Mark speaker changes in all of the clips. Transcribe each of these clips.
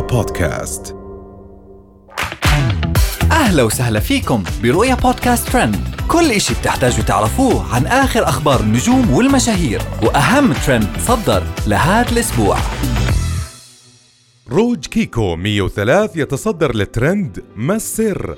Speaker 1: بودكاست.
Speaker 2: أهلا وسهلا فيكم برؤيا بودكاست ترند. كل إشي بتحتاجوا تعرفوه عن آخر أخبار النجوم والمشاهير وأهم ترند صدر لهذا الأسبوع.
Speaker 1: روج كيكو 103 يتصدر الترند ما السر.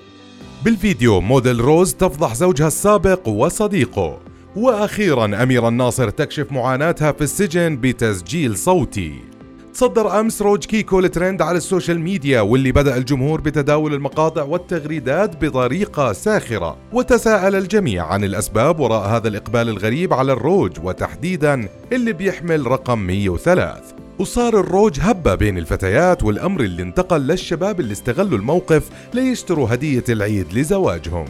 Speaker 1: بالفيديو موديل روز تفضح زوجها السابق وصديقه. وأخيرا أميرة الناصر تكشف معاناتها في السجن بتسجيل صوتي. تصدر أمس روج كيكو الترند على ال social media واللي بدأ الجمهور بتداول المقاطع والتغريدات بطريقة ساخرة. وتساءل الجميع عن الأسباب وراء هذا الإقبال الغريب على الروج وتحديدا اللي بيحمل رقم 103 وصار الروج هبة بين الفتيات والأمر اللي انتقل للشباب اللي استغلوا الموقف ليشتروا هدية العيد لزوجاتهم.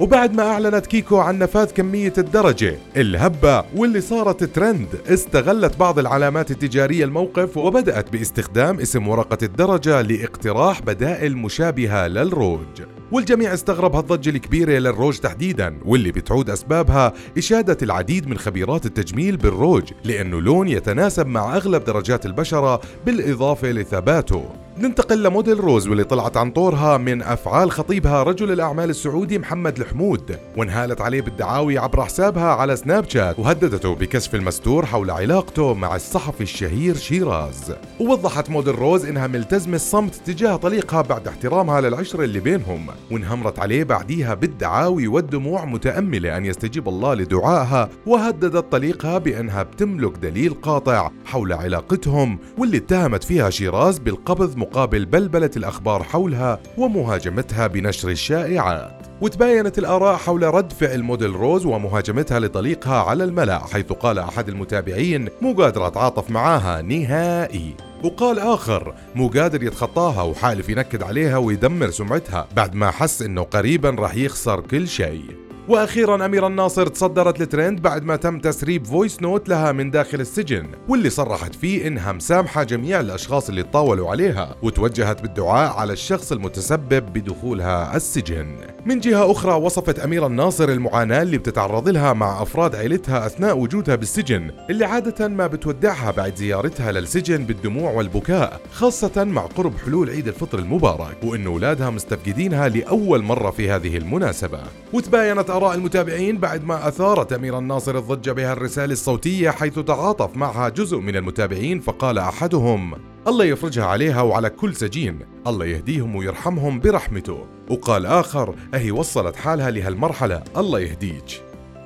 Speaker 1: وبعد ما أعلنت كيكو عن نفاذ كمية الدرجة الهبة واللي صارت ترند استغلت بعض العلامات التجارية الموقف وبدأت باستخدام اسم ورقم الدرجة لاقتراح بدائل مشابهة للروج. والجميع استغرب هالضجة الكبيرة للروج تحديدا واللي بتعود أسبابها إشادة العديد من خبيرات التجميل بالروج لأنه لون يتناسب مع أغلب درجات البشرة بالإضافة لثباته. ننتقل لموديل روز واللي طلعت عن طورها من أفعال خطيبها رجل الأعمال السعودي محمد الحمود. وانهالت عليه بالدعاوي عبر حسابها على سناب شات وهددته بكشف المستور حول علاقته مع الصحفي الشهير شيراز. ووضحت موديل روز إنها ملتزمة الصمت تجاه طليقها بعد احترامها للعشرة اللي بينهم. وانهمرت عليه بعديها بالدعاوي والدموع متأملة أن يستجيب الله لدعائها وهددت طليقها بأنها بتملك دليل قاطع حول علاقتهم واللي اتهمت فيها شيراز بالقبض مقابل بلبلة الأخبار حولها ومهاجمتها بنشر الشائعات. وتباينت الآراء حول رد فعل موديل روز ومهاجمتها لطليقها على الملأ حيث قال أحد المتابعين مو قادر أتعاطف معاها نهائي. وقال آخر مو قادر يتخطاها وحالف ينكد عليها ويدمر سمعتها بعد ما حس إنه قريبا رح يخسر كل شيء. وأخيرا اميره الناصر تصدرت الترند بعد ما تم تسريب voice note لها من داخل السجن واللي صرحت فيه انها مسامحه جميع الأشخاص اللي تطاولوا عليها وتوجهت بالدعاء على الشخص المتسبب بدخولها السجن. من جهة أخرى وصفت اميره الناصر المعاناة اللي بتتعرض لها مع أفراد عائلتها أثناء وجودها بالسجن اللي عادة ما بتودعها بعد زيارتها للسجن بالدموع والبكاء خاصة مع قرب حلول عيد الفطر المبارك وإن أولادها مستفقدينها لأول مرة في هذه المناسبة. وتباينت آراء المتابعين بعد ما أثارت أمير الناصر الضجة بها الرسالة الصوتية حيث تعاطف معها جزء من المتابعين فقال أحدهم الله يفرجها عليها وعلى كل سجين. الله يهديهم ويرحمهم برحمته. وقال آخر أهي وصلت حالها لهالمرحلة. الله يهديك.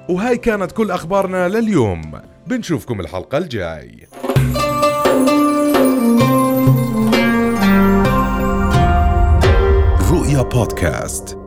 Speaker 1: وهاي كانت كل أخبارنا لليوم. بنشوفكم الحلقة الجاي. رؤيا بودكاست.